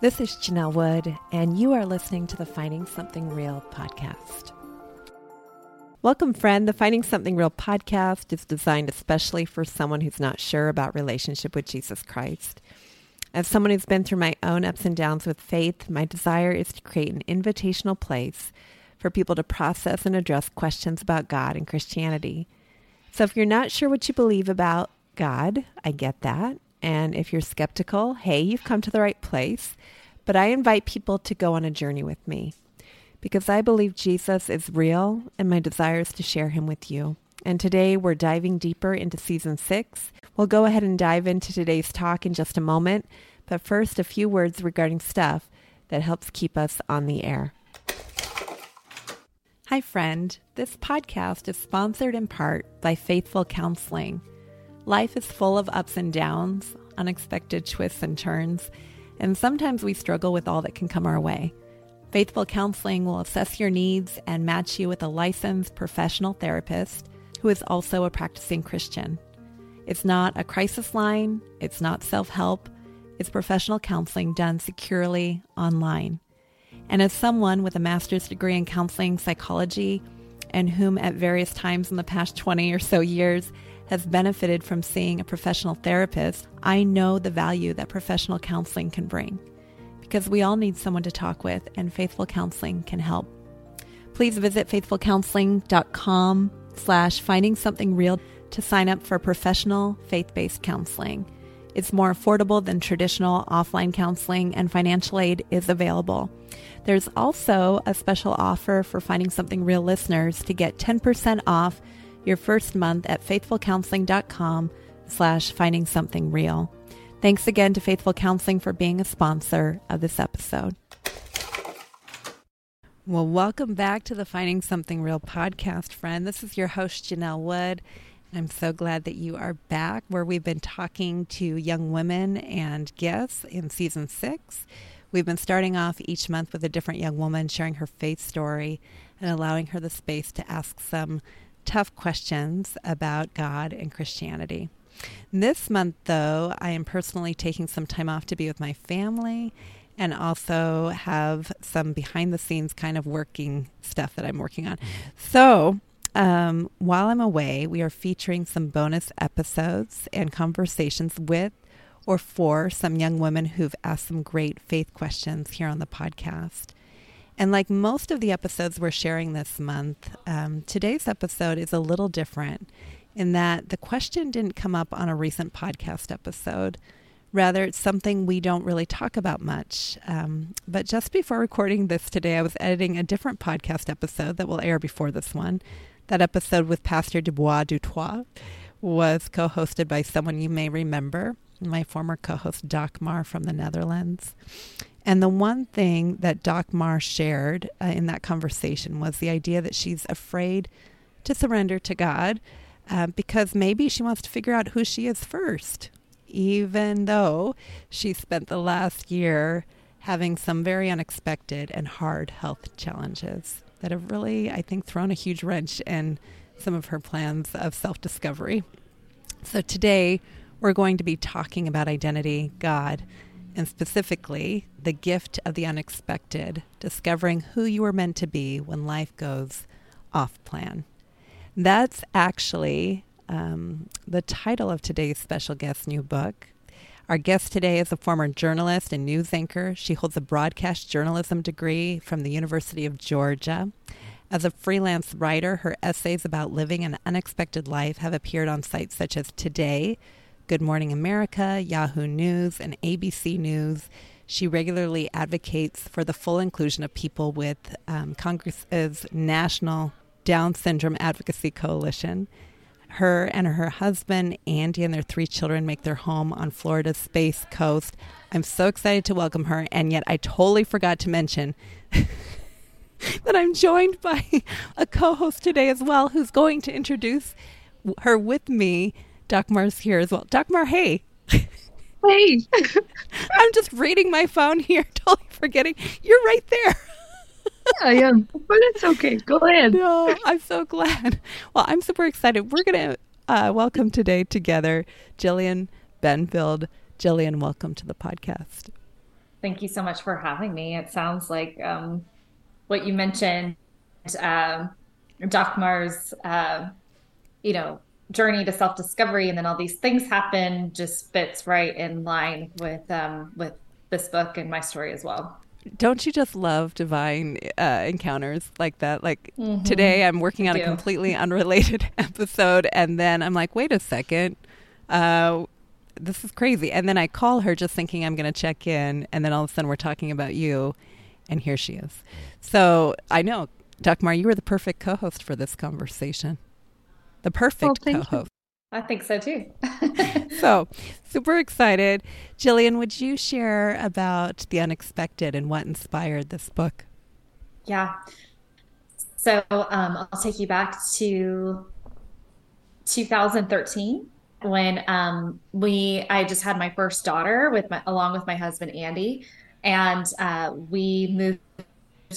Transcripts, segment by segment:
This is Janell Wood, and you are listening to the Finding Something Real podcast. Welcome, friend. The Finding Something Real podcast is designed especially for someone who's not sure about relationship with Jesus Christ. As someone who's been through my own ups and downs with faith, my desire is to create an invitational place for people to process and address questions about God and Christianity. So if you're not sure what you believe about God, I get that. And if you're skeptical, hey, you've come to the right place. But I invite people to go on a journey with me because I believe Jesus is real and my desire is to share him with you. And today we're diving deeper into season six. We'll go ahead and dive into today's talk in just a moment. But first, a few words regarding stuff that helps keep us on the air. Hi, friend. This podcast is sponsored in part by Faithful Counseling. Life is full of ups and downs, unexpected twists and turns, and sometimes we struggle with all that can come our way. Faithful Counseling will assess your needs and match you with a licensed professional therapist who is also a practicing Christian. It's not a crisis line, it's not self help, it's professional counseling done securely online. And as someone with a master's degree in counseling psychology and whom at various times in the past 20 or so years has benefited from seeing a professional therapist, I know the value that professional counseling can bring because we all need someone to talk with and Faithful Counseling can help. Please visit faithfulcounseling.com slash finding something real to sign up for professional faith-based counseling. It's more affordable than traditional offline counseling and financial aid is available. There's also a special offer for Finding Something Real listeners to get 10% off your first month at faithfulcounseling.com slash finding something real. Thanks again to Faithful Counseling for being a sponsor of this episode. Well, welcome back to the Finding Something Real podcast, friend. This is your host, Janell Wood. I'm so glad that you are back where we've been talking to young women and guests in season six. We've been starting off each month with a different young woman sharing her faith story and allowing her the space to ask some tough questions about God and Christianity. This month, though, I am personally taking some time off to be with my family and also have some behind the scenes kind of working stuff that I'm working on. So, um, while I'm away, we are featuring some bonus episodes and conversations with or for some young women who've asked some great faith questions here on the podcast. And like most of the episodes we're sharing this month, um, today's episode is a little different in that the question didn't come up on a recent podcast episode. Rather, it's something we don't really talk about much. Um, but just before recording this today, I was editing a different podcast episode that will air before this one. That episode with Pastor Dubois Dutoit was co hosted by someone you may remember, my former co host, Dagmar from the Netherlands. And the one thing that Dagmar shared uh, in that conversation was the idea that she's afraid to surrender to God uh, because maybe she wants to figure out who she is first, even though she spent the last year having some very unexpected and hard health challenges that have really, I think, thrown a huge wrench in some of her plans of self discovery. So today, we're going to be talking about identity, God, and specifically the gift of the unexpected, discovering who you were meant to be when life goes off plan. That's actually um, the title of today's special guest new book. Our guest today is a former journalist and news anchor. She holds a broadcast journalism degree from the University of Georgia. As a freelance writer, her essays about living an unexpected life have appeared on sites such as Today, Good Morning America, Yahoo News, and ABC News. She regularly advocates for the full inclusion of people with um, Congress's National Down Syndrome Advocacy Coalition. Her and her husband, Andy, and their three children make their home on Florida's Space Coast. I'm so excited to welcome her, and yet I totally forgot to mention that I'm joined by a co host today as well who's going to introduce her with me. Dagmar's here as well. Dagmar, hey. Hey. I'm just reading my phone here, totally forgetting. You're right there. yeah, I am. But it's okay. Go ahead. No, I'm so glad. Well, I'm super excited. We're going to uh, welcome today together Jillian Benfield. Jillian, welcome to the podcast. Thank you so much for having me. It sounds like um, what you mentioned, uh, Mars. uh, you know, journey to self-discovery, and then all these things happen, just fits right in line with um, with this book and my story as well. Don't you just love divine uh, encounters like that? Like mm-hmm. today, I'm working on a completely unrelated episode, and then I'm like, wait a second. Uh, this is crazy. And then I call her just thinking I'm going to check in. And then all of a sudden we're talking about you. And here she is. So I know, Dagmar, you were the perfect co host for this conversation. The perfect co host. I think so too. so, super excited. Jillian, would you share about the unexpected and what inspired this book? Yeah. So, um, I'll take you back to 2013 when um, we I just had my first daughter with my along with my husband Andy, and uh, we moved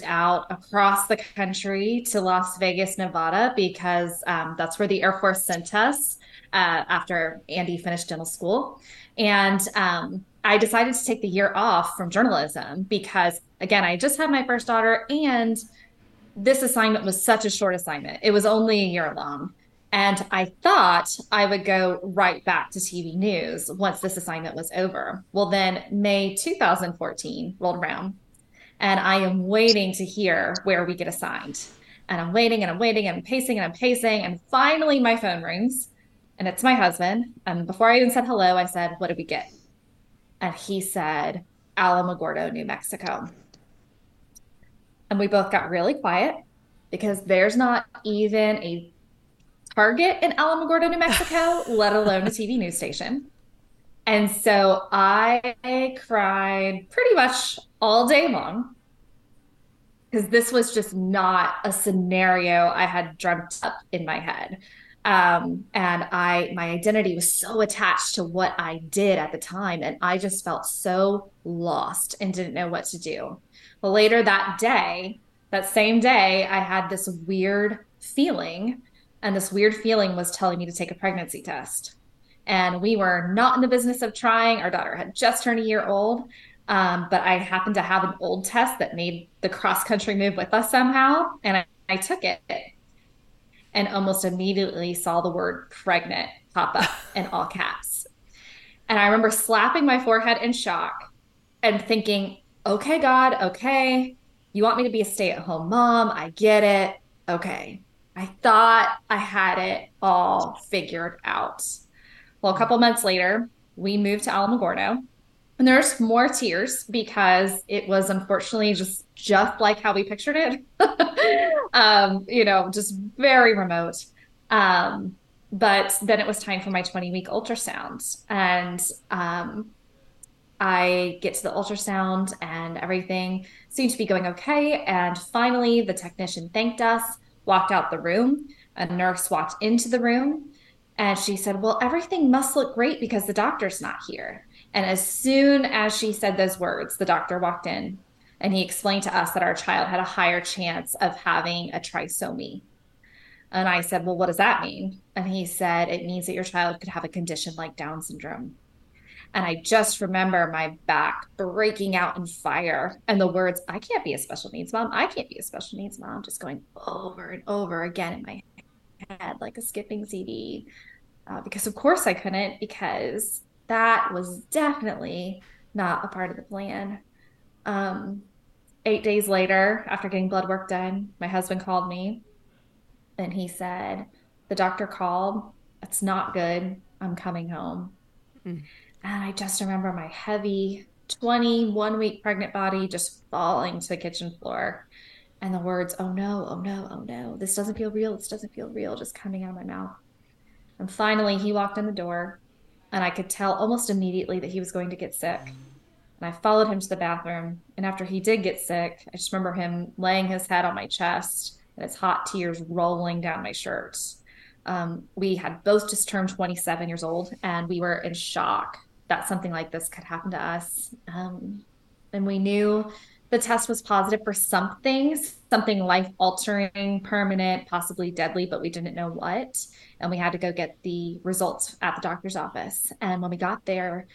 out across the country to Las Vegas, Nevada, because um, that's where the Air Force sent us uh, after Andy finished dental school, and um, I decided to take the year off from journalism because again I just had my first daughter and this assignment was such a short assignment. It was only a year long. And I thought I would go right back to TV news once this assignment was over. Well, then May 2014 rolled around, and I am waiting to hear where we get assigned. And I'm waiting and I'm waiting and I'm pacing and I'm pacing. And finally, my phone rings, and it's my husband. And before I even said hello, I said, What did we get? And he said, Alamogordo, New Mexico. And we both got really quiet because there's not even a Target in Alamogordo, New Mexico, let alone a TV news station. And so I cried pretty much all day long because this was just not a scenario I had dreamt up in my head. Um, and I, my identity was so attached to what I did at the time. And I just felt so lost and didn't know what to do. Well, later that day, that same day, I had this weird feeling and this weird feeling was telling me to take a pregnancy test. And we were not in the business of trying. Our daughter had just turned a year old. Um, but I happened to have an old test that made the cross country move with us somehow. And I, I took it and almost immediately saw the word pregnant pop up in all caps. And I remember slapping my forehead in shock and thinking, okay, God, okay, you want me to be a stay at home mom. I get it. Okay. I thought I had it all figured out. Well, a couple months later, we moved to Alamogordo. And there's more tears because it was unfortunately just just like how we pictured it. um, you know, just very remote. Um, but then it was time for my 20 week ultrasound. And um, I get to the ultrasound and everything seemed to be going okay. And finally, the technician thanked us walked out the room. A nurse walked into the room and she said, Well, everything must look great because the doctor's not here. And as soon as she said those words, the doctor walked in and he explained to us that our child had a higher chance of having a trisomy. And I said, Well, what does that mean? And he said, It means that your child could have a condition like Down syndrome. And I just remember my back breaking out in fire and the words, I can't be a special needs mom. I can't be a special needs mom, just going over and over again in my head like a skipping CD. Uh, because, of course, I couldn't, because that was definitely not a part of the plan. Um, eight days later, after getting blood work done, my husband called me and he said, The doctor called. It's not good. I'm coming home. Mm. And I just remember my heavy 21 week pregnant body just falling to the kitchen floor. And the words, oh no, oh no, oh no, this doesn't feel real, this doesn't feel real, just coming out of my mouth. And finally, he walked in the door, and I could tell almost immediately that he was going to get sick. And I followed him to the bathroom. And after he did get sick, I just remember him laying his head on my chest and his hot tears rolling down my shirt. Um, we had both just turned 27 years old, and we were in shock that something like this could happen to us. Um, and we knew the test was positive for something, something life altering, permanent, possibly deadly, but we didn't know what. And we had to go get the results at the doctor's office. And when we got there,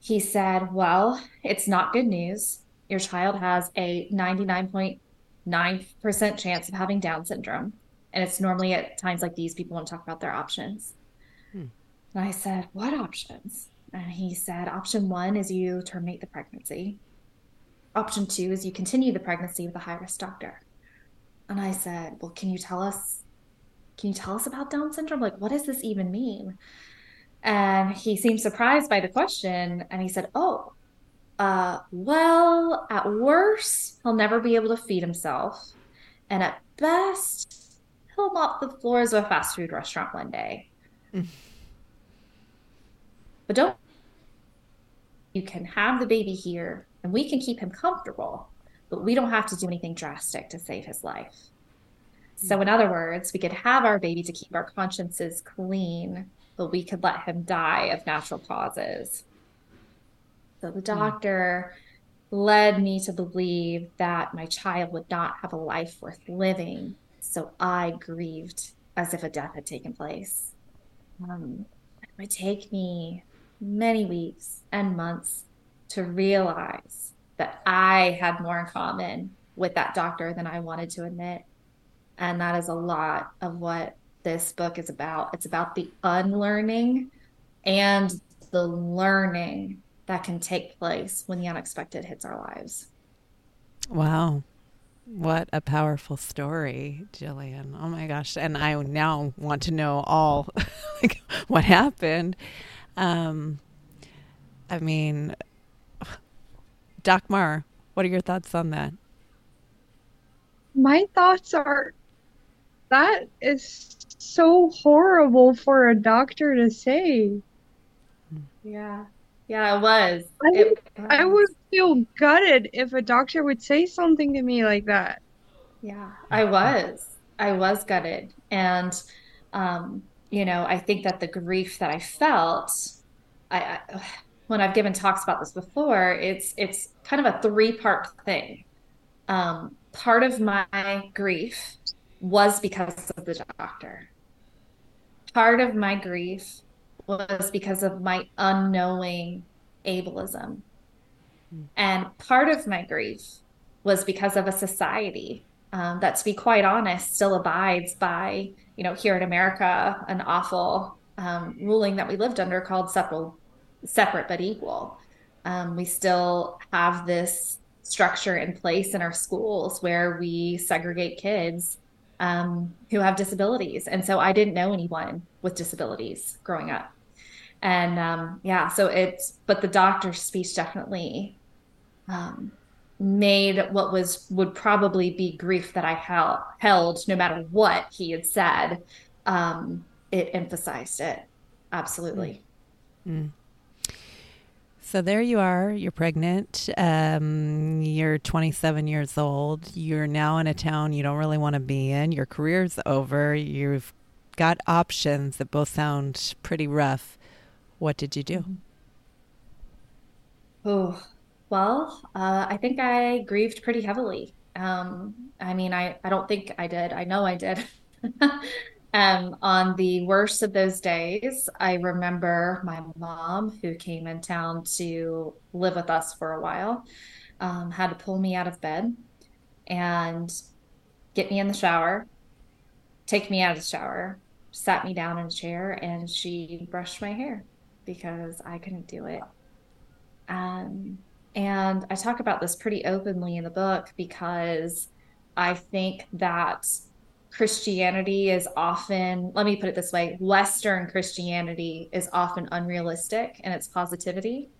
he said, Well, it's not good news. Your child has a 99.9% chance of having Down syndrome. And it's normally at times like these, people want to talk about their options. Hmm. And I said, What options? And he said, Option one is you terminate the pregnancy. Option two is you continue the pregnancy with a high risk doctor. And I said, Well, can you tell us? Can you tell us about Down syndrome? Like, what does this even mean? And he seemed surprised by the question. And he said, Oh, uh, well, at worst, he'll never be able to feed himself. And at best, he'll mop the floors of a fast food restaurant one day. Mm. But don't, you can have the baby here and we can keep him comfortable, but we don't have to do anything drastic to save his life. So, in other words, we could have our baby to keep our consciences clean but we could let him die of natural causes. So the hmm. doctor led me to believe that my child would not have a life worth living. So I grieved as if a death had taken place. Um, it would take me many weeks and months to realize that I had more in common with that doctor than I wanted to admit. And that is a lot of what this book is about. It's about the unlearning and the learning that can take place when the unexpected hits our lives. Wow. What a powerful story, Jillian. Oh my gosh. And I now want to know all like what happened. Um I mean Dagmar, what are your thoughts on that? My thoughts are that is so horrible for a doctor to say. Yeah. Yeah, it was. I, it, I would feel gutted if a doctor would say something to me like that. Yeah, I was. I was gutted. And, um, you know, I think that the grief that I felt, I, I when I've given talks about this before, it's it's kind of a three part thing. Um, part of my grief was because of the doctor part of my grief was because of my unknowing ableism. Mm. And part of my grief was because of a society um, that, to be quite honest, still abides by, you know, here in America, an awful um, ruling that we lived under called separate, separate but equal. Um, we still have this structure in place in our schools where we segregate kids um, who have disabilities. And so I didn't know anyone with disabilities growing up. And um, yeah, so it's, but the doctor's speech definitely um, made what was, would probably be grief that I held, held no matter what he had said. Um, it emphasized it. Absolutely. Mm. So there you are. You're pregnant. Um, you're 27 years old. You're now in a town you don't really want to be in. Your career's over. You've got options that both sound pretty rough. What did you do? Oh, well, uh, I think I grieved pretty heavily. Um, I mean, I, I don't think I did. I know I did. Um, on the worst of those days, I remember my mom, who came in town to live with us for a while, um, had to pull me out of bed and get me in the shower, take me out of the shower, sat me down in a chair, and she brushed my hair because I couldn't do it. Um, and I talk about this pretty openly in the book because I think that Christianity is often, let me put it this way Western Christianity is often unrealistic in its positivity.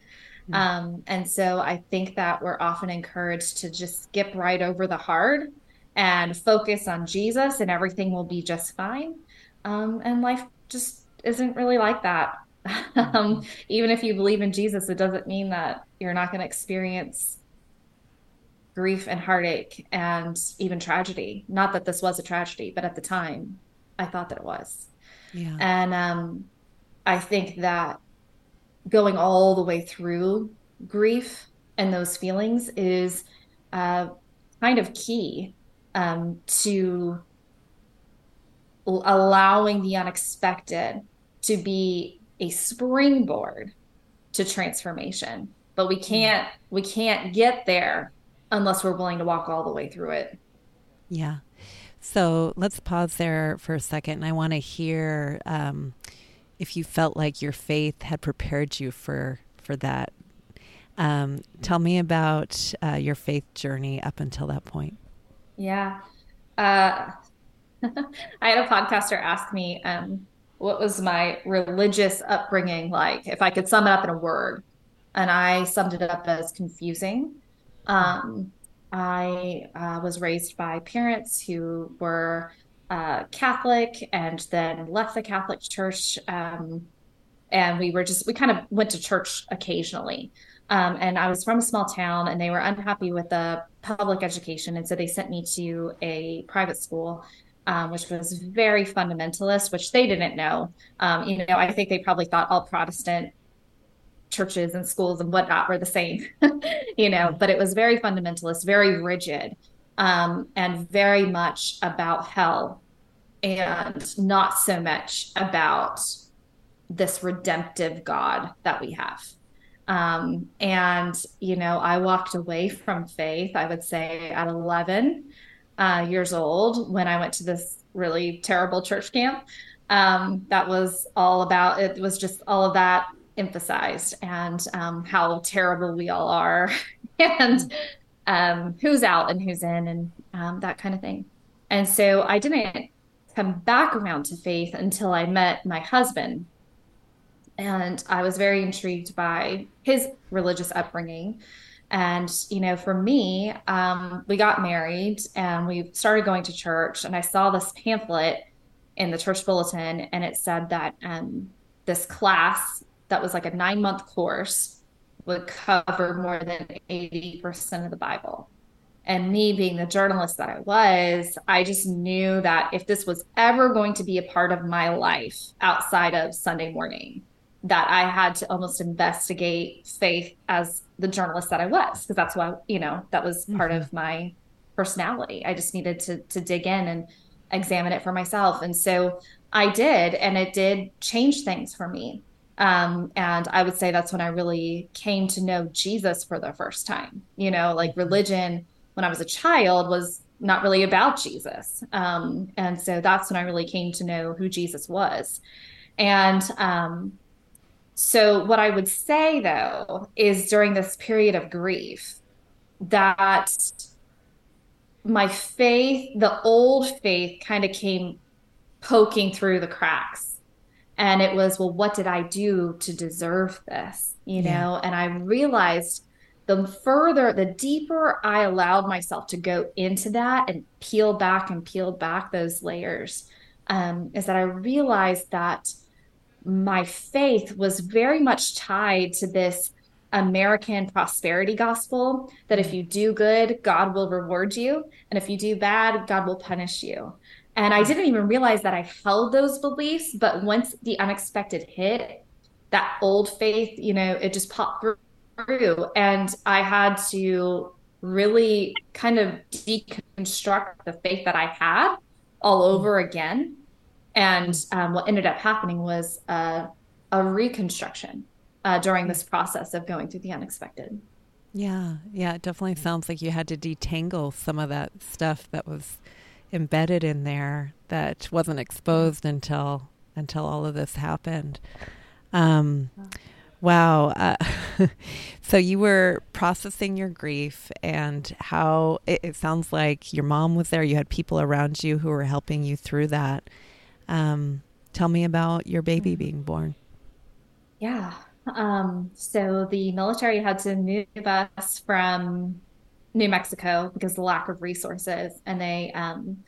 Mm-hmm. Um, and so I think that we're often encouraged to just skip right over the hard and focus on Jesus and everything will be just fine. Um, and life just isn't really like that. um, even if you believe in Jesus, it doesn't mean that you're not going to experience grief and heartache and even tragedy. Not that this was a tragedy, but at the time, I thought that it was. Yeah. And um, I think that going all the way through grief and those feelings is uh, kind of key um, to allowing the unexpected to be a springboard to transformation. But we can't we can't get there unless we're willing to walk all the way through it. Yeah. So let's pause there for a second. And I want to hear um, if you felt like your faith had prepared you for for that. Um, tell me about uh, your faith journey up until that point. Yeah. Uh, I had a podcaster ask me um, what was my religious upbringing like, if I could sum it up in a word. And I summed it up as confusing. Um, I uh, was raised by parents who were uh, Catholic and then left the Catholic Church. Um, and we were just, we kind of went to church occasionally. Um, and I was from a small town and they were unhappy with the public education. And so they sent me to a private school, um, which was very fundamentalist, which they didn't know. Um, you know, I think they probably thought all Protestant churches and schools and whatnot were the same, you know, but it was very fundamentalist, very rigid, um, and very much about hell and not so much about this redemptive God that we have. Um, and, you know, I walked away from faith, I would say, at 11 uh, years old when I went to this really terrible church camp. Um, that was all about, it was just all of that emphasized and um, how terrible we all are and um, who's out and who's in and um, that kind of thing. And so I didn't come back around to faith until I met my husband. And I was very intrigued by his religious upbringing. And, you know, for me, um, we got married and we started going to church. And I saw this pamphlet in the church bulletin, and it said that um, this class that was like a nine month course would cover more than 80% of the Bible. And me being the journalist that I was, I just knew that if this was ever going to be a part of my life outside of Sunday morning, that I had to almost investigate faith as the journalist that I was, because that's why, you know, that was part mm-hmm. of my personality. I just needed to to dig in and examine it for myself. And so I did, and it did change things for me. Um, and I would say that's when I really came to know Jesus for the first time. You know, like mm-hmm. religion when I was a child was not really about Jesus. Um, and so that's when I really came to know who Jesus was. And um, so, what I would say though is during this period of grief, that my faith, the old faith, kind of came poking through the cracks and it was well what did i do to deserve this you yeah. know and i realized the further the deeper i allowed myself to go into that and peel back and peel back those layers um, is that i realized that my faith was very much tied to this American prosperity gospel that if you do good, God will reward you. And if you do bad, God will punish you. And I didn't even realize that I held those beliefs. But once the unexpected hit, that old faith, you know, it just popped through. And I had to really kind of deconstruct the faith that I had all mm-hmm. over again. And um, what ended up happening was uh, a reconstruction uh, during this process of going through the unexpected. Yeah, yeah, it definitely sounds like you had to detangle some of that stuff that was embedded in there that wasn't exposed until until all of this happened. Um, wow. Uh, so you were processing your grief and how it, it, sounds like your mom was there. You had people around you who were helping you through that. Um, tell me about your baby being born. Yeah. Um, so the military had to move us from New Mexico because the lack of resources, and they um,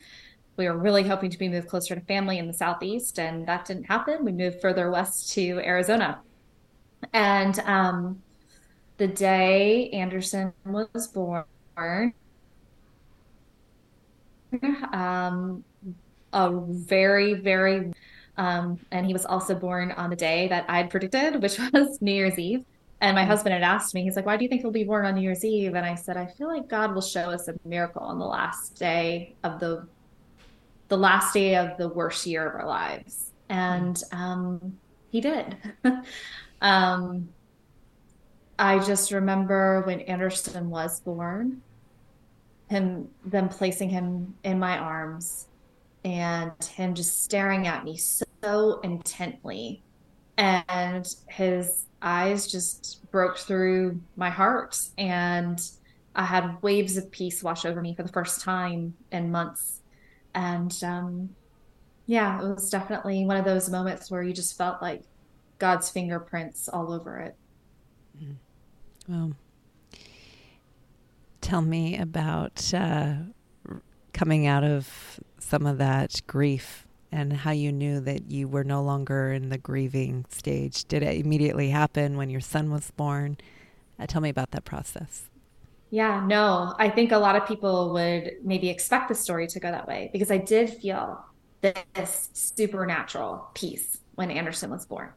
we were really hoping to be moved closer to family in the southeast, and that didn't happen. We moved further west to Arizona, and um, the day Anderson was born, um, a very very um, and he was also born on the day that I'd predicted, which was New Year's Eve. And my mm-hmm. husband had asked me, he's like, why do you think he'll be born on New Year's Eve? And I said, I feel like God will show us a miracle on the last day of the the last day of the worst year of our lives. And um, he did. um, I just remember when Anderson was born, him them placing him in my arms and him just staring at me so intently and his eyes just broke through my heart and I had waves of peace wash over me for the first time in months. And um, yeah, it was definitely one of those moments where you just felt like God's fingerprints all over it. Well, tell me about uh, coming out of some of that grief and how you knew that you were no longer in the grieving stage. Did it immediately happen when your son was born? Uh, tell me about that process. Yeah, no, I think a lot of people would maybe expect the story to go that way because I did feel this supernatural peace when Anderson was born.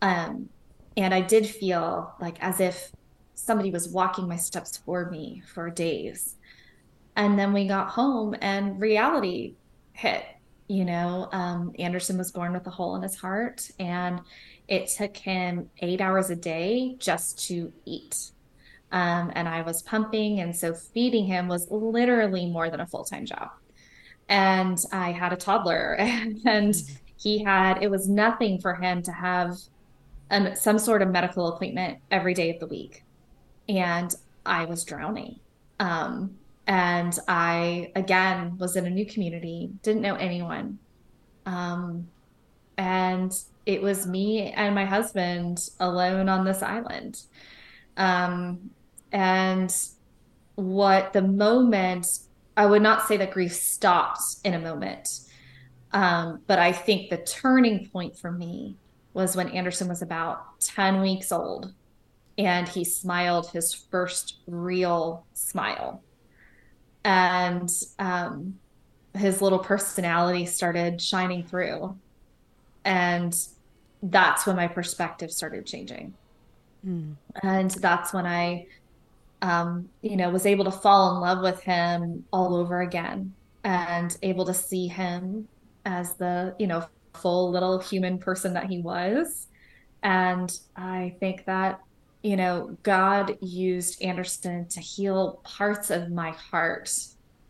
Um, and I did feel like as if somebody was walking my steps for me for days. And then we got home and reality hit. You know, um, Anderson was born with a hole in his heart, and it took him eight hours a day just to eat um, and I was pumping. And so feeding him was literally more than a full time job. And I had a toddler, and, and he had, it was nothing for him to have an, some sort of medical appointment every day of the week. And I was drowning. Um, and I, again, was in a new community, didn't know anyone. Um, and it was me and my husband alone on this island. Um, and what the moment I would not say that grief stopped in a moment. Um, but I think the turning point for me was when Anderson was about 10 weeks old and he smiled his first real smile. And um, his little personality started shining through. And that's when my perspective started changing. Mm. And that's when I um, you know, was able to fall in love with him all over again and able to see him as the, you know, full little human person that he was. And I think that, you know, God used Anderson to heal parts of my heart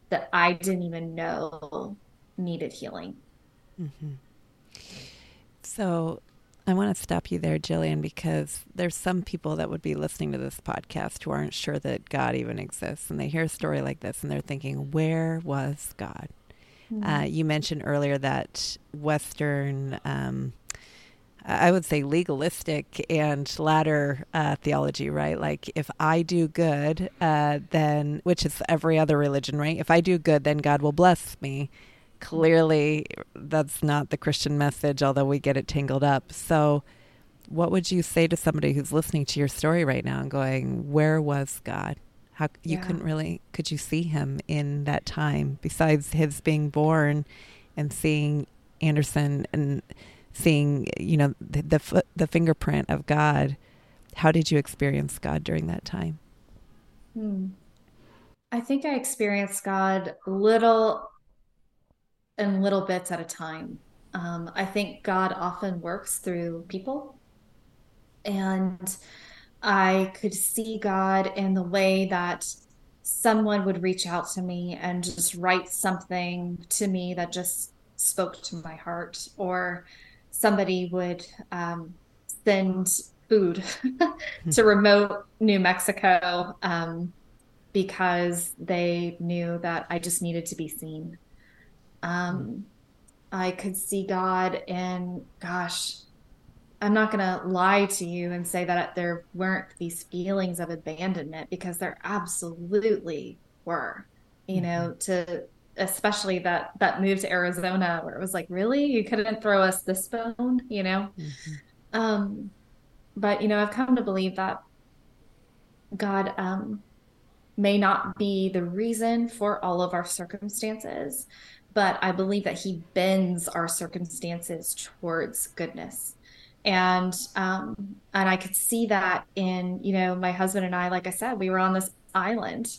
that I didn't even know needed healing. Mm-hmm. So I want to stop you there, Jillian, because there's some people that would be listening to this podcast who aren't sure that God even exists. And they hear a story like this and they're thinking, where was God? Mm-hmm. Uh, you mentioned earlier that Western, um, I would say legalistic and ladder uh, theology, right? Like if I do good, uh, then, which is every other religion, right? If I do good, then God will bless me clearly that's not the Christian message, although we get it tangled up. So, what would you say to somebody who's listening to your story right now and going, "Where was God? How you yeah. couldn't really could you see him in that time besides his being born and seeing Anderson and seeing, you know, the the, the fingerprint of God? How did you experience God during that time?" Hmm. I think I experienced God little and little bits at a time. Um, I think God often works through people. And I could see God in the way that someone would reach out to me and just write something to me that just spoke to my heart, or somebody would um, send food to remote New Mexico um, because they knew that I just needed to be seen. Um, I could see God, and gosh, I'm not going to lie to you and say that there weren't these feelings of abandonment because there absolutely were. You mm-hmm. know, to especially that that move to Arizona where it was like, really, you couldn't throw us this bone, you know. Mm-hmm. Um, but you know, I've come to believe that God um, may not be the reason for all of our circumstances, but I believe that he bends our circumstances towards goodness. And um, and I could see that in you know my husband and I, like I said, we were on this island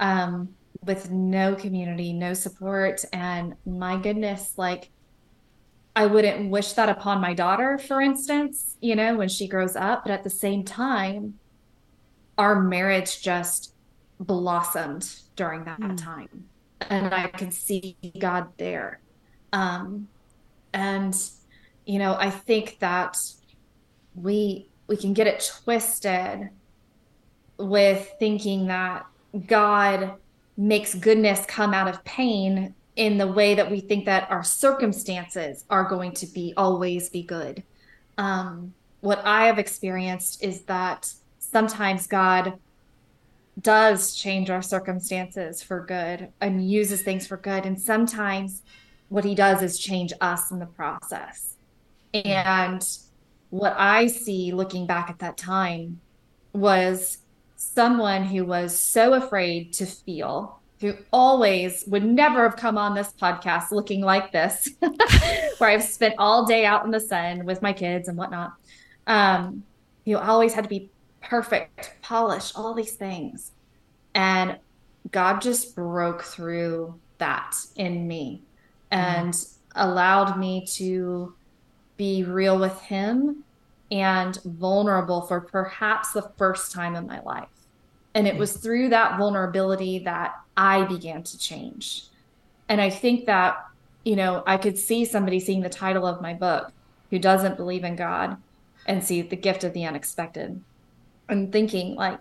um, with no community, no support, and my goodness, like I wouldn't wish that upon my daughter, for instance, you know, when she grows up. But at the same time, our marriage just blossomed during that mm. time. And I could see God there. Um, and, you know, I think that we we can get it twisted with thinking that God makes goodness come out of pain in the way that we think that our circumstances are going to be always be good. Um, what I have experienced is that sometimes God does change our circumstances for good and uses things for good. And sometimes what he does is change us in the process. And what I see looking back at that time was someone who was so afraid to feel, who always would never have come on this podcast looking like this, where I've spent all day out in the sun with my kids and whatnot. Um, you always had to be perfect, polished, all these things. And God just broke through that in me and mm. allowed me to be real with Him and vulnerable for perhaps the first time in my life. And it hmm. was through that vulnerability that I began to change. And I think that, you know, I could see somebody seeing the title of my book who doesn't believe in God and see the gift of the unexpected and thinking like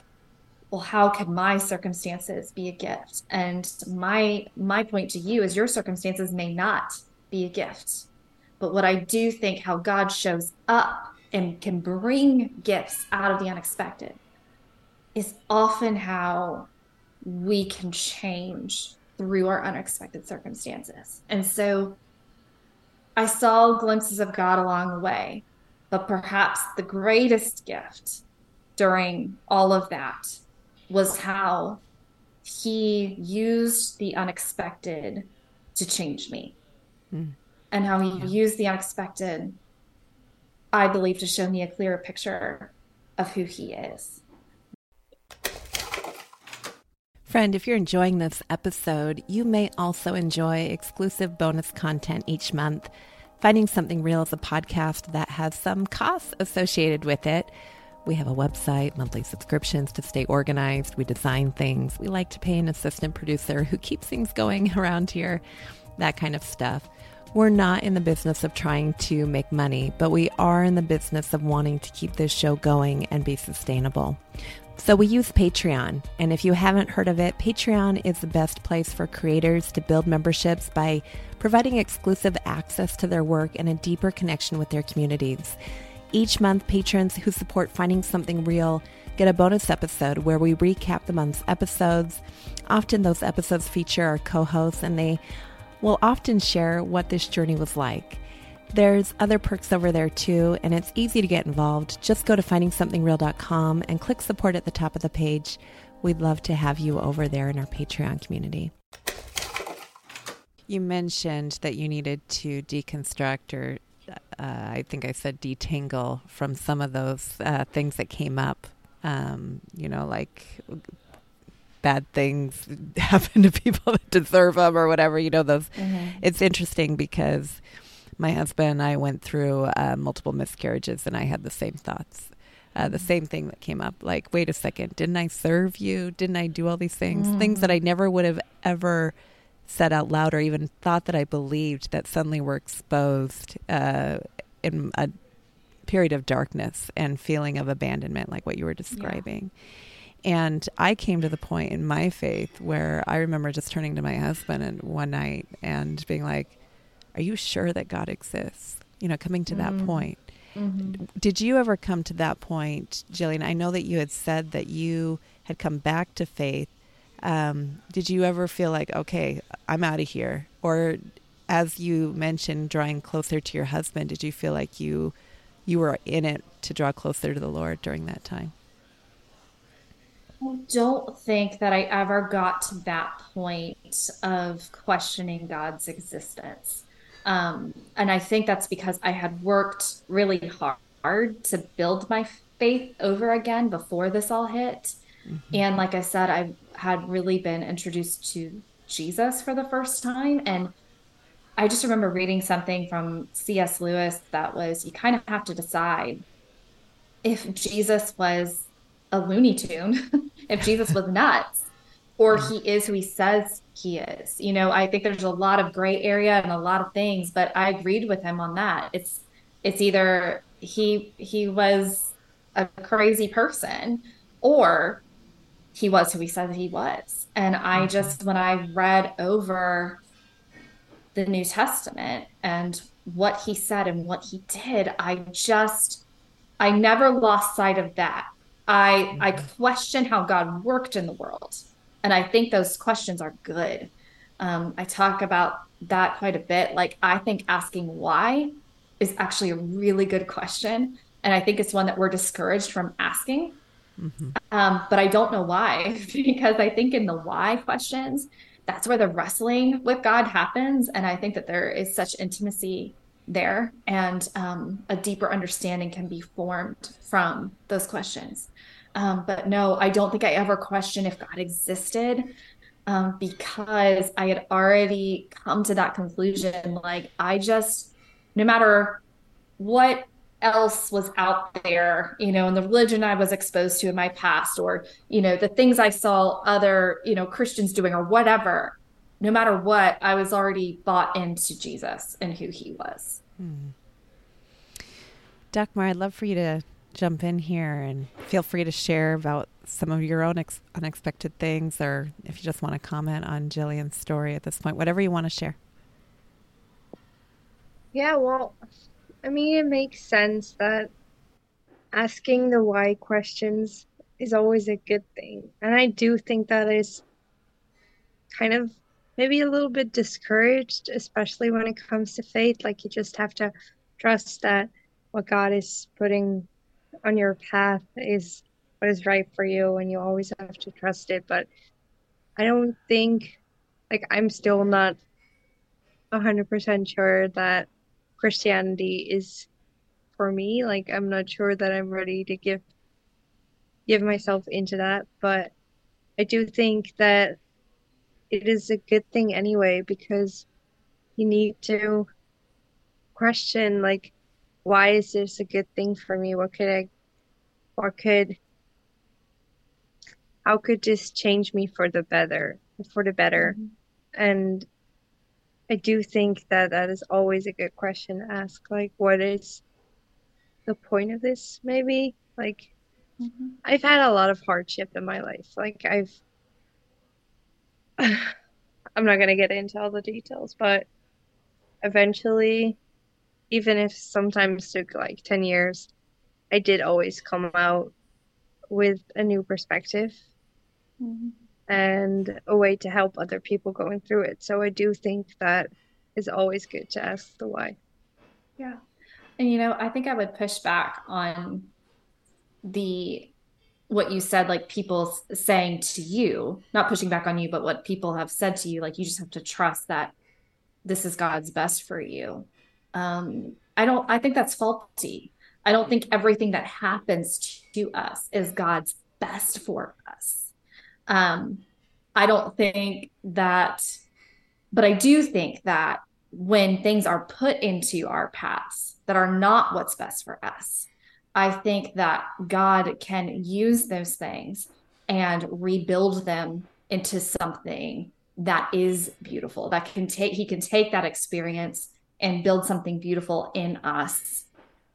well how could my circumstances be a gift? And my my point to you is your circumstances may not be a gift. But what i do think how god shows up and can bring gifts out of the unexpected is often how we can change through our unexpected circumstances and so i saw glimpses of god along the way but perhaps the greatest gift during all of that was how he used the unexpected to change me. Mm. And how he yeah. used the unexpected, I believe, to show me a clearer picture of who he is. Friend, if you're enjoying this episode, you may also enjoy exclusive bonus content each month. Finding Something Real is a podcast that has some costs associated with it. We have a website, monthly subscriptions to stay organized. We design things. We like to pay an assistant producer who keeps things going around here, that kind of stuff. We're not in the business of trying to make money, but we are in the business of wanting to keep this show going and be sustainable. So we use Patreon. And if you haven't heard of it, Patreon is the best place for creators to build memberships by providing exclusive access to their work and a deeper connection with their communities. Each month, patrons who support Finding Something Real get a bonus episode where we recap the month's episodes. Often, those episodes feature our co hosts, and they will often share what this journey was like. There's other perks over there too, and it's easy to get involved. Just go to findingsomethingreal.com and click support at the top of the page. We'd love to have you over there in our Patreon community. You mentioned that you needed to deconstruct, or uh, I think I said detangle from some of those uh, things that came up. Um, you know, like bad things happen to people that deserve them, or whatever. You know, those. Mm-hmm. It's interesting because my husband and I went through uh, multiple miscarriages, and I had the same thoughts. Uh, the same thing that came up like, wait a second, didn't I serve you? Didn't I do all these things? Mm. Things that I never would have ever said out loud or even thought that I believed that suddenly were exposed uh, in a period of darkness and feeling of abandonment, like what you were describing. Yeah. And I came to the point in my faith where I remember just turning to my husband and one night and being like, are you sure that God exists? You know, coming to mm-hmm. that point. Mm-hmm. Did you ever come to that point, Jillian? I know that you had said that you had come back to faith. Um, did you ever feel like, okay, I'm out of here? Or as you mentioned, drawing closer to your husband, did you feel like you you were in it to draw closer to the Lord during that time? I don't think that I ever got to that point of questioning God's existence. Um, and I think that's because I had worked really hard to build my faith over again before this all hit. Mm-hmm. And like I said, I had really been introduced to Jesus for the first time. And I just remember reading something from C.S. Lewis that was you kind of have to decide if Jesus was a Looney Tune, if Jesus was nuts, or he is who he says he is. You know, I think there's a lot of gray area and a lot of things, but I agreed with him on that. It's it's either he he was a crazy person or he was who he said he was. And I mm-hmm. just when I read over the New Testament and what he said and what he did, I just I never lost sight of that. I I mm-hmm. question how God worked in the world, and I think those questions are good. Um, I talk about that quite a bit. Like I think asking why is actually a really good question, and I think it's one that we're discouraged from asking. Mm-hmm. Um, but I don't know why, because I think in the why questions, that's where the wrestling with God happens. And I think that there is such intimacy there and um, a deeper understanding can be formed from those questions. Um, but no, I don't think I ever questioned if God existed um, because I had already come to that conclusion. Like, I just, no matter what else was out there, you know, and the religion I was exposed to in my past, or, you know, the things I saw other, you know, Christians doing, or whatever, no matter what, I was already bought into Jesus and who he was. Hmm. Dagmar, I'd love for you to jump in here and feel free to share about some of your own ex- unexpected things, or if you just want to comment on Jillian's story at this point, whatever you want to share. Yeah, well, I mean, it makes sense that asking the why questions is always a good thing. And I do think that is kind of maybe a little bit discouraged, especially when it comes to faith. Like you just have to trust that what God is putting on your path is what is right for you, and you always have to trust it. But I don't think, like, I'm still not 100% sure that Christianity is for me. Like, I'm not sure that I'm ready to give give myself into that, but I do think that it is a good thing anyway because you need to question like why is this a good thing for me what could i what could how could this change me for the better for the better mm-hmm. and i do think that that is always a good question to ask like what is the point of this maybe like mm-hmm. i've had a lot of hardship in my life like i've I'm not going to get into all the details, but eventually, even if sometimes took like 10 years, I did always come out with a new perspective mm-hmm. and a way to help other people going through it. So I do think that is always good to ask the why. Yeah. And you know, I think I would push back on the what you said, like people saying to you, not pushing back on you, but what people have said to you, like you just have to trust that this is God's best for you. Um, I don't, I think that's faulty. I don't think everything that happens to us is God's best for us. Um, I don't think that, but I do think that when things are put into our paths that are not what's best for us, I think that God can use those things and rebuild them into something that is beautiful that can take he can take that experience and build something beautiful in us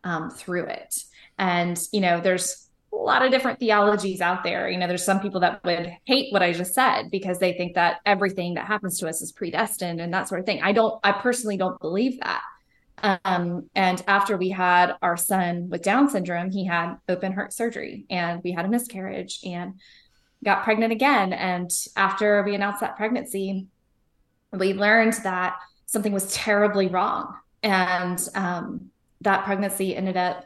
um, through it. And you know there's a lot of different theologies out there. You know there's some people that would hate what i just said because they think that everything that happens to us is predestined and that sort of thing. I don't i personally don't believe that. Um, and after we had our son with Down syndrome, he had open heart surgery and we had a miscarriage and got pregnant again. And after we announced that pregnancy, we learned that something was terribly wrong. And um, that pregnancy ended up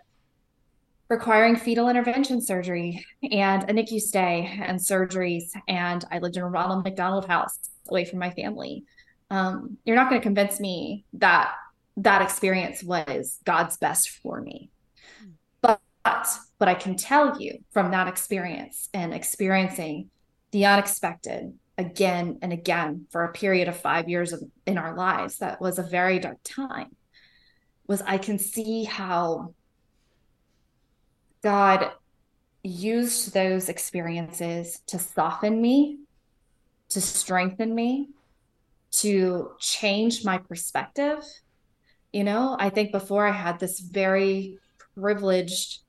requiring fetal intervention surgery and a NICU stay and surgeries. And I lived in a Ronald McDonald house away from my family. Um, you're not going to convince me that that experience was God's best for me. But what I can tell you from that experience and experiencing the unexpected again and again for a period of five years of, in our lives, that was a very dark time, was I can see how God used those experiences to soften me, to strengthen me, to change my perspective. You know, I think before I had this very privileged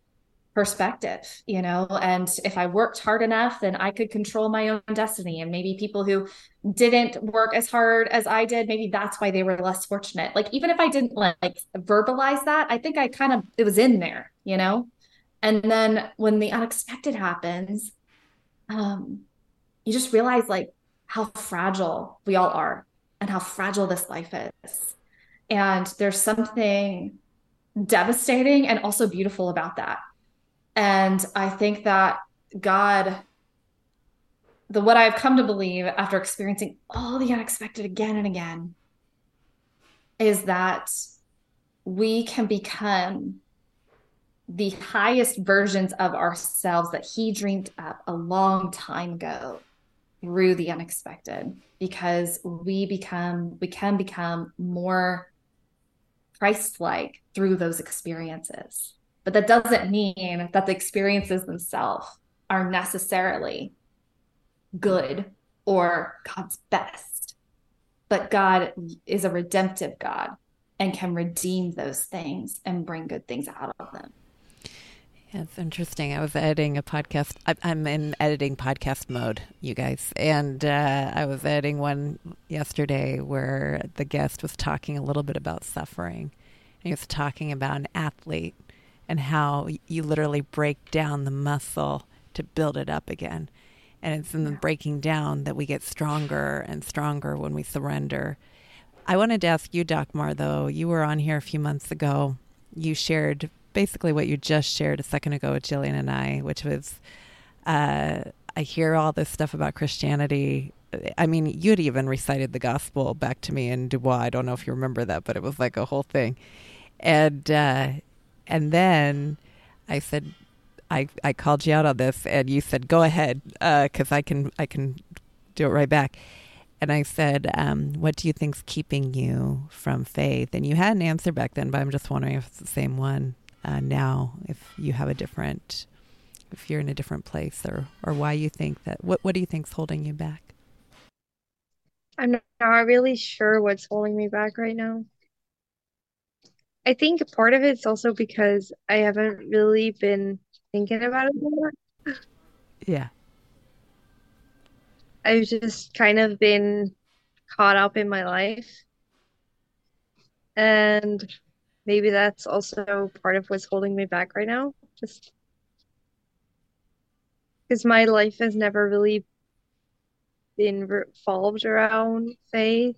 perspective, you know, and if I worked hard enough, then I could control my own destiny. And maybe people who didn't work as hard as I did, maybe that's why they were less fortunate. Like, even if I didn't like verbalize that, I think I kind of, it was in there, you know? And then when the unexpected happens, um, you just realize like how fragile we all are and how fragile this life is. And there's something devastating and also beautiful about that. And I think that God, the what I've come to believe after experiencing all the unexpected again and again, is that we can become the highest versions of ourselves that He dreamed up a long time ago through the unexpected because we become we can become more Christ-like through those experiences. But that doesn't mean that the experiences themselves are necessarily good or God's best. But God is a redemptive God and can redeem those things and bring good things out of them. It's interesting. I was editing a podcast. I'm in editing podcast mode, you guys. And uh, I was editing one yesterday where the guest was talking a little bit about suffering. He was talking about an athlete and how you literally break down the muscle to build it up again. And it's in the breaking down that we get stronger and stronger when we surrender. I wanted to ask you, Dagmar, though. You were on here a few months ago. You shared basically what you just shared a second ago with Jillian and I, which was uh, I hear all this stuff about Christianity. I mean, you'd even recited the gospel back to me in Dubois. I don't know if you remember that, but it was like a whole thing. And uh, and then I said, I I called you out on this, and you said, "Go ahead," because uh, I can I can do it right back. And I said, um, "What do you think's keeping you from faith?" And you had an answer back then, but I'm just wondering if it's the same one uh, now if you have a different if you're in a different place or or why you think that what what do you think's holding you back i'm not really sure what's holding me back right now i think part of it's also because i haven't really been thinking about it more yeah i've just kind of been caught up in my life and maybe that's also part of what's holding me back right now. Just because my life has never really been revolved around faith.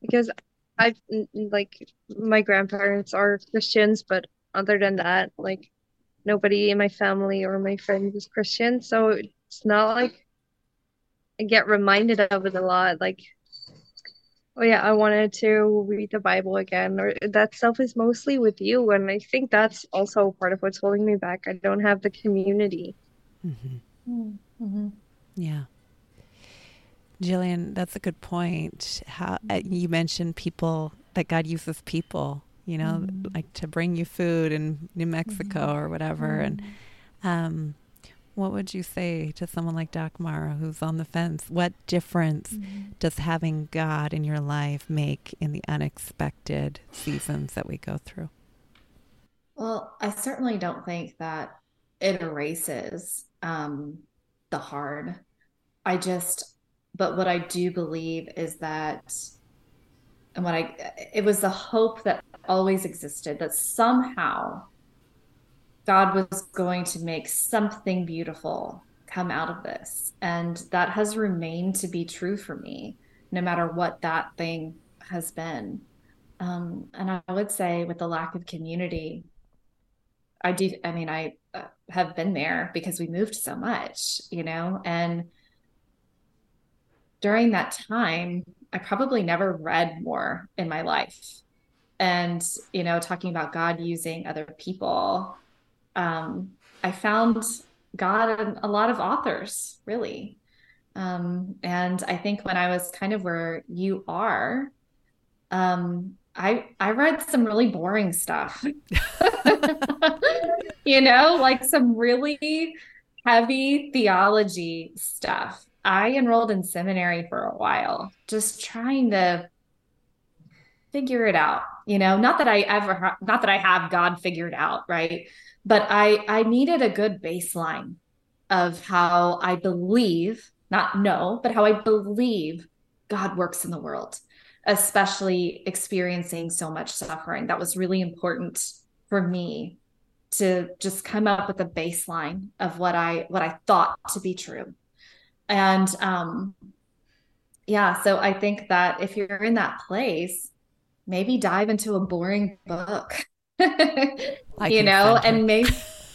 Because I've like my grandparents are Christians, but other than that, like nobody in my family or my friends is Christian. So it's not like I get reminded of it a lot. Like oh yeah, I wanted to read the Bible again, or that stuff is mostly with you, and I think that's also part of what's holding me back. I don't have the community. Mm-hmm. Mm-hmm. Yeah. Jillian, that's a good point. How uh, you mentioned people that God uses people, you know, mm-hmm. like to bring you food in New Mexico mm-hmm. or whatever, and mm-hmm. um, what would you say to someone like Dagmar who's on the fence? What difference mm-hmm. does having God in your life make in the unexpected seasons that we go through? Well, I certainly don't think that it erases um, the hard. I just, but what I do believe is that, and what I, it was the hope that always existed that somehow God was going to make something beautiful come out of this. And that has remained to be true for me, no matter what that thing has been. Um, and I would say, with the lack of community, I do, I mean, I uh, have been there because we moved so much, you know, and during that time, I probably never read more in my life. And, you know, talking about God using other people um, I found God in a lot of authors, really. Um, and I think when I was kind of where you are, um, I I read some really boring stuff. you know, like some really heavy theology stuff. I enrolled in seminary for a while, just trying to figure it out, you know, not that I ever, not that I have God figured out, right? But I, I needed a good baseline of how I believe, not know, but how I believe God works in the world, especially experiencing so much suffering. That was really important for me to just come up with a baseline of what I what I thought to be true. And um yeah, so I think that if you're in that place, maybe dive into a boring book. you know, and maybe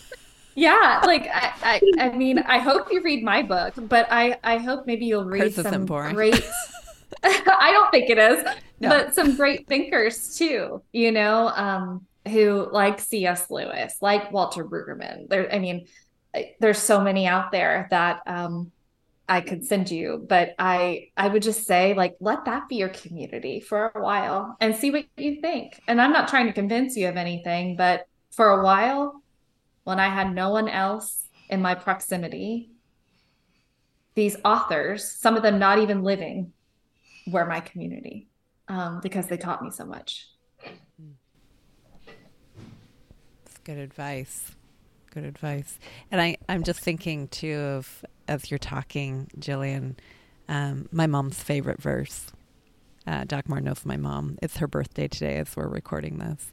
yeah, like I, I, I mean, I hope you read my book, but I I hope maybe you'll read Hers some great I don't think it is, no. but some great thinkers too, you know. Um who like C.S. Lewis, like Walter Brueggemann. There, I mean, there's so many out there that um, I could send you, but I I would just say like let that be your community for a while and see what you think. And I'm not trying to convince you of anything, but for a while, when I had no one else in my proximity, these authors, some of them not even living, were my community um, because they taught me so much. good advice. Good advice. And I, I'm just thinking too of as you're talking, Jillian, um, my mom's favorite verse. Uh, Doc knows my mom. It's her birthday today as we're recording this.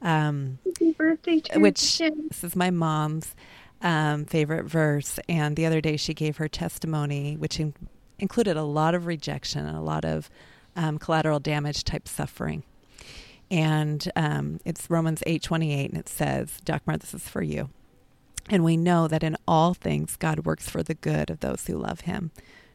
Um, Happy birthday to Which this is my mom's um, favorite verse. And the other day she gave her testimony, which in- included a lot of rejection and a lot of um, collateral damage type suffering and um, it's Romans eight twenty eight, and it says, "Dagmar, this is for you." And we know that in all things God works for the good of those who love Him,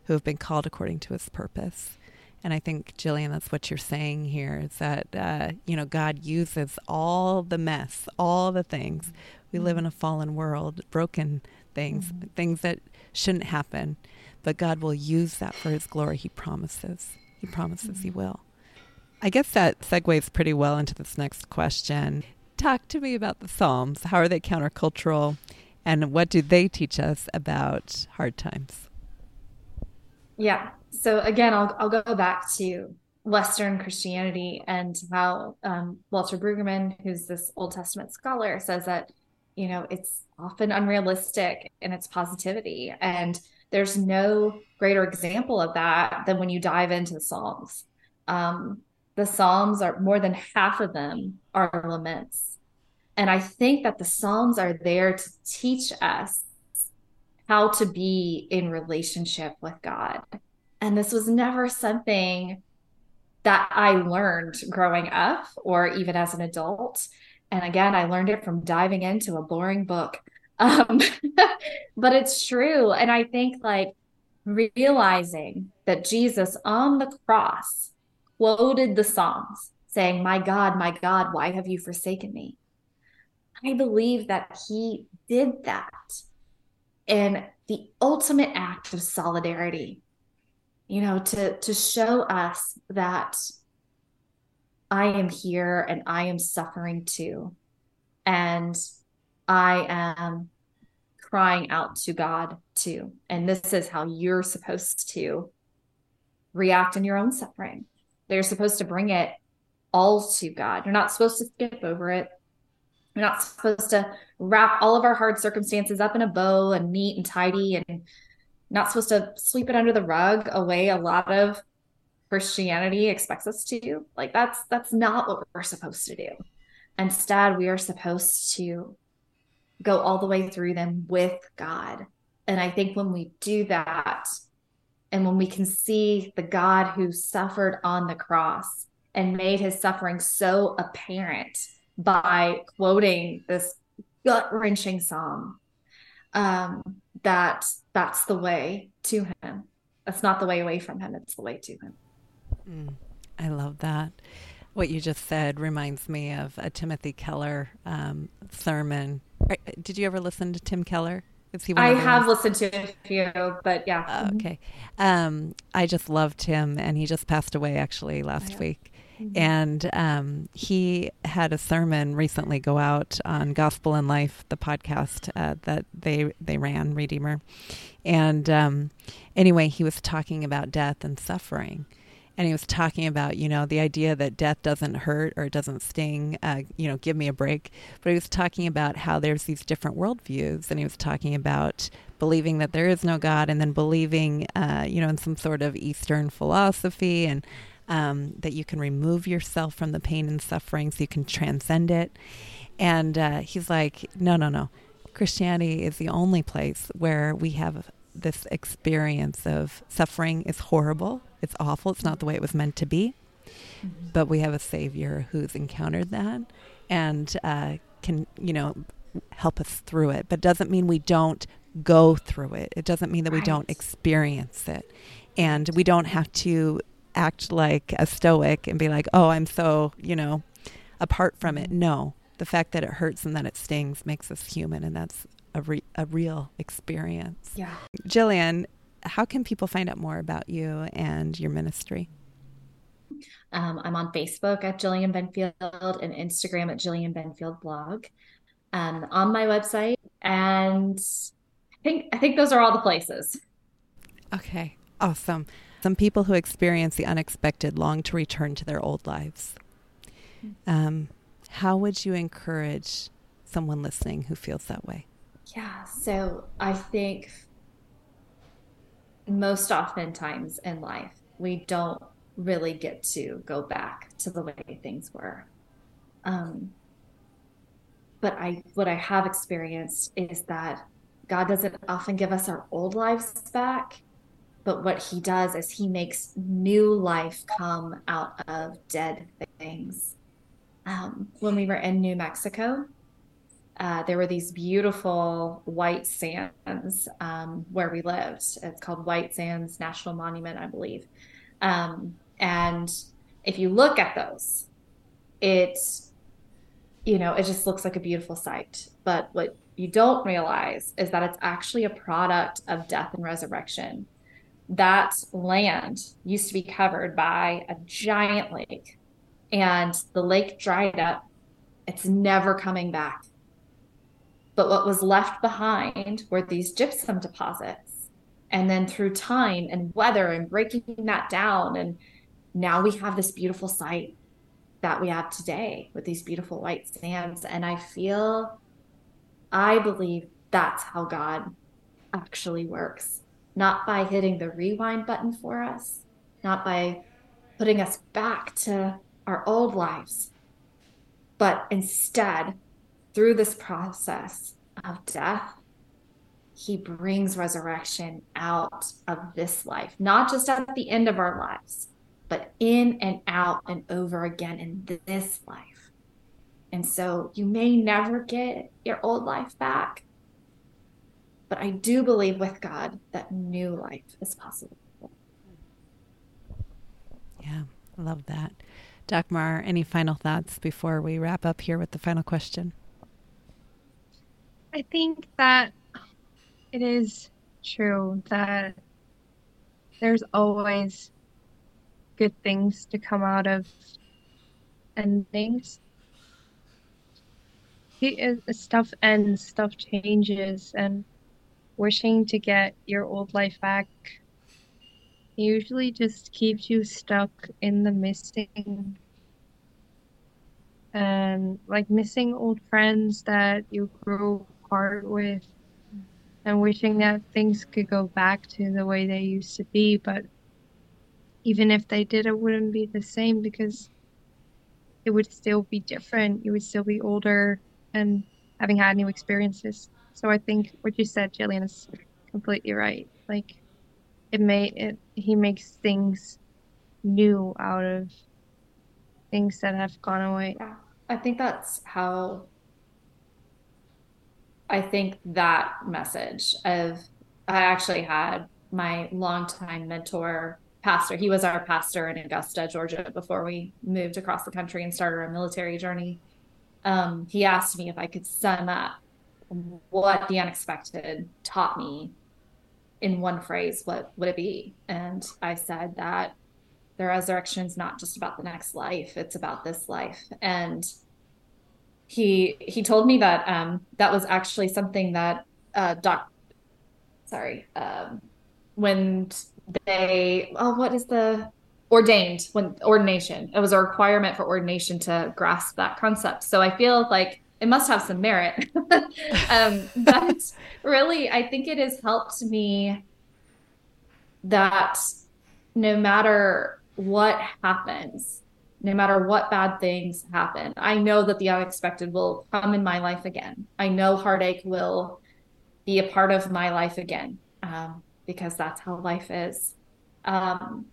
who have been called according to His purpose. And I think, Jillian, that's what you're saying here is that, uh, you know, God uses all the mess, all the things. We live in a fallen world, broken things, mm-hmm. things that shouldn't happen. But God will use that for His glory. He promises. He promises mm-hmm. He will. I guess that segues pretty well into this next question. Talk to me about the Psalms. How are they countercultural? And what do they teach us about hard times? Yeah. So again, I'll, I'll go back to Western Christianity and how um, Walter Brueggemann, who's this Old Testament scholar, says that, you know, it's often unrealistic in its positivity. And there's no greater example of that than when you dive into the Psalms. Um, the Psalms are more than half of them are laments. And I think that the Psalms are there to teach us how to be in relationship with God. And this was never something that I learned growing up or even as an adult. And again, I learned it from diving into a boring book. Um, but it's true. And I think like realizing that Jesus on the cross quoted the Psalms, saying, My God, my God, why have you forsaken me? I believe that he did that in the ultimate act of solidarity, you know, to, to show us that I am here and I am suffering too. And I am crying out to God too. And this is how you're supposed to react in your own suffering. They're supposed to bring it all to God. You're not supposed to skip over it. You're not supposed to wrap all of our hard circumstances up in a bow and neat and tidy and not supposed to sweep it under the rug away a lot of Christianity expects us to do. Like that's that's not what we're supposed to do. Instead, we are supposed to go all the way through them with God. And I think when we do that, and when we can see the God who suffered on the cross and made his suffering so apparent by quoting this gut wrenching psalm, um, that that's the way to him. That's not the way away from him, it's the way to him. Mm, I love that. What you just said reminds me of a Timothy Keller um, sermon. Did you ever listen to Tim Keller? I have listened to a few, but yeah. Uh, okay, um, I just loved him, and he just passed away actually last week. Mm-hmm. And um, he had a sermon recently go out on Gospel in Life, the podcast uh, that they they ran, Redeemer. And um, anyway, he was talking about death and suffering. And he was talking about, you know, the idea that death doesn't hurt or it doesn't sting, uh, you know, give me a break. But he was talking about how there's these different worldviews. And he was talking about believing that there is no God and then believing, uh, you know, in some sort of Eastern philosophy and um, that you can remove yourself from the pain and suffering so you can transcend it. And uh, he's like, no, no, no. Christianity is the only place where we have this experience of suffering is horrible, it's awful, it's not the way it was meant to be. Mm-hmm. But we have a Savior who's encountered that and uh, can, you know, help us through it. But doesn't mean we don't go through it. It doesn't mean that right. we don't experience it. And we don't have to act like a stoic and be like, oh, I'm so, you know, apart from it. No, the fact that it hurts and that it stings makes us human, and that's a, re- a real experience. Yeah. Jillian, how can people find out more about you and your ministry? Um, I'm on Facebook at Jillian Benfield and Instagram at Jillian Benfield blog. Um, on my website, and I think I think those are all the places. Okay, awesome. Some people who experience the unexpected long to return to their old lives. Um, how would you encourage someone listening who feels that way? Yeah, so I think most oftentimes in life, we don't really get to go back to the way things were. Um, but I, what I have experienced is that God doesn't often give us our old lives back but what he does is he makes new life come out of dead things. Um, when we were in New Mexico, uh, there were these beautiful white sands um, where we lived. It's called White Sands National Monument, I believe. Um, and if you look at those, it, you know, it just looks like a beautiful sight. But what you don't realize is that it's actually a product of death and resurrection that land used to be covered by a giant lake and the lake dried up. It's never coming back. But what was left behind were these gypsum deposits. And then through time and weather and breaking that down, and now we have this beautiful site that we have today with these beautiful white sands. And I feel, I believe that's how God actually works not by hitting the rewind button for us, not by putting us back to our old lives, but instead, through this process of death, he brings resurrection out of this life, not just at the end of our lives, but in and out and over again in this life. And so you may never get your old life back, but I do believe with God that new life is possible. Yeah, I love that. Dagmar, any final thoughts before we wrap up here with the final question? I think that it is true that there's always good things to come out of endings. Stuff ends, stuff changes, and wishing to get your old life back usually just keeps you stuck in the missing and like missing old friends that you grew apart with and wishing that things could go back to the way they used to be but even if they did it wouldn't be the same because it would still be different. You would still be older and having had new experiences so I think what you said, Jillian, is completely right. Like it may it he makes things new out of things that have gone away. Yeah. I think that's how I think that message of I actually had my longtime mentor pastor. He was our pastor in Augusta, Georgia, before we moved across the country and started our military journey. Um, he asked me if I could sum up what the unexpected taught me in one phrase, what would it be? And I said that the resurrection is not just about the next life; it's about this life. And he he told me that um, that was actually something that uh, doc sorry um, when they oh what is the ordained when ordination it was a requirement for ordination to grasp that concept so i feel like it must have some merit um, but really i think it has helped me that no matter what happens no matter what bad things happen i know that the unexpected will come in my life again i know heartache will be a part of my life again um, because that's how life is. Um,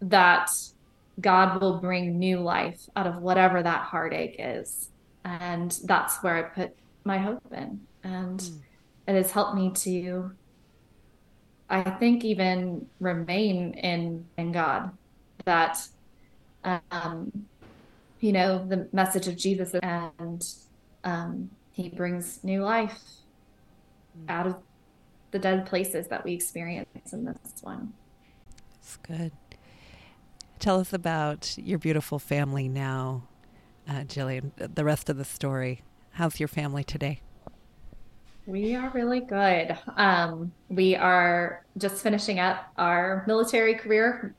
that God will bring new life out of whatever that heartache is. And that's where I put my hope in. And mm. it has helped me to, I think, even remain in, in God. That, um, you know, the message of Jesus and um, he brings new life mm. out of the dead places that we experience in this one. That's good. Tell us about your beautiful family now, uh, Jillian, the rest of the story. How's your family today? We are really good. Um, we are just finishing up our military career.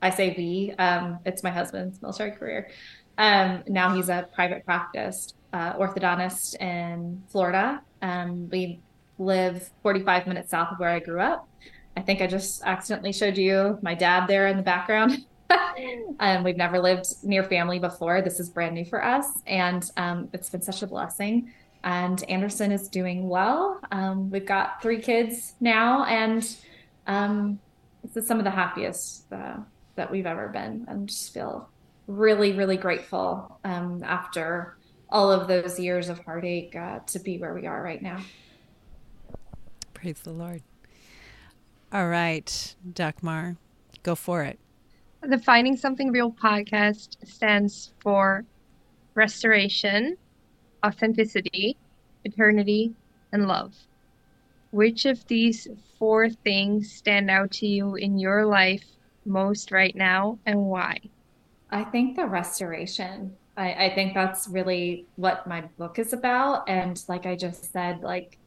I say we, um, it's my husband's military career. Um, now he's a private practice uh, orthodontist in Florida. Um, we live 45 minutes south of where I grew up. I think I just accidentally showed you my dad there in the background. and we've never lived near family before. This is brand new for us. And um, it's been such a blessing. And Anderson is doing well. Um, we've got three kids now, and um, this is some of the happiest uh, that we've ever been. And just feel really, really grateful um, after all of those years of heartache uh, to be where we are right now. Praise the Lord. All right, Dagmar, go for it. The Finding Something Real podcast stands for restoration, authenticity, eternity, and love. Which of these four things stand out to you in your life most right now and why? I think the restoration. I, I think that's really what my book is about. And like I just said, like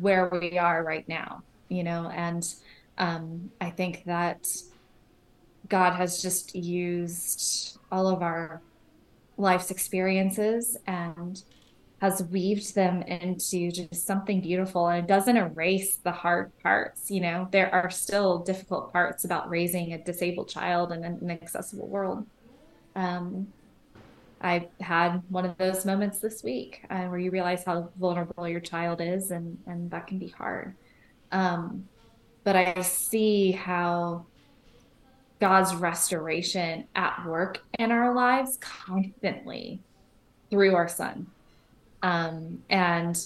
where we are right now, you know, and um, I think that God has just used all of our life's experiences and has weaved them into just something beautiful. And it doesn't erase the hard parts you know? There are still difficult parts about raising a disabled child in an inaccessible world. Um, I had one of those moments this week uh, where you realize how vulnerable your child is, and and that can be hard. Um, but I see how God's restoration at work in our lives constantly through our son, um, and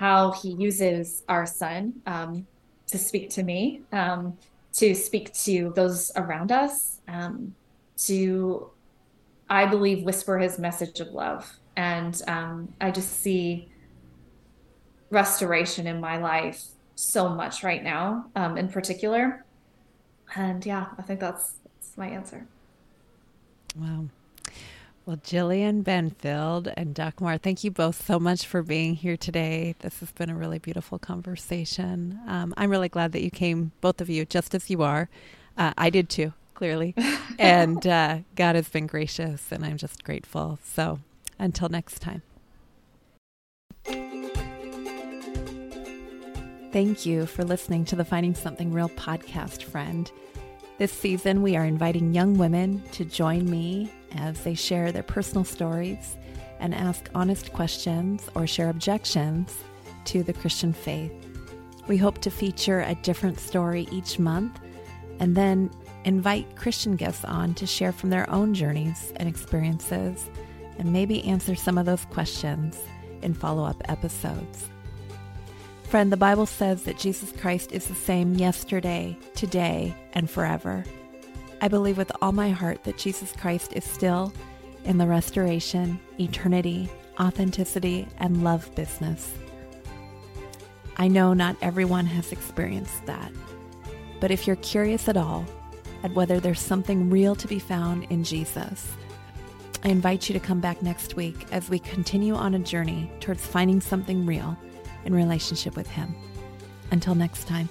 how He uses our son um, to speak to me, um, to speak to those around us, um, to I believe, whisper his message of love. And um, I just see restoration in my life so much right now, um, in particular. And yeah, I think that's, that's my answer. Wow. Well, Jillian Benfield and Dagmar, thank you both so much for being here today. This has been a really beautiful conversation. Um, I'm really glad that you came, both of you, just as you are. Uh, I did too clearly. and uh, God has been gracious, and I'm just grateful. So until next time. Thank you for listening to the Finding Something Real podcast, friend. This season, we are inviting young women to join me as they share their personal stories and ask honest questions or share objections to the Christian faith. We hope to feature a different story each month and then invite Christian guests on to share from their own journeys and experiences and maybe answer some of those questions in follow up episodes. Friend, the Bible says that Jesus Christ is the same yesterday, today, and forever. I believe with all my heart that Jesus Christ is still in the restoration, eternity, authenticity, and love business. I know not everyone has experienced that, but if you're curious at all, at whether there's something real to be found in Jesus. I invite you to come back next week as we continue on a journey towards finding something real in relationship with Him. Until next time.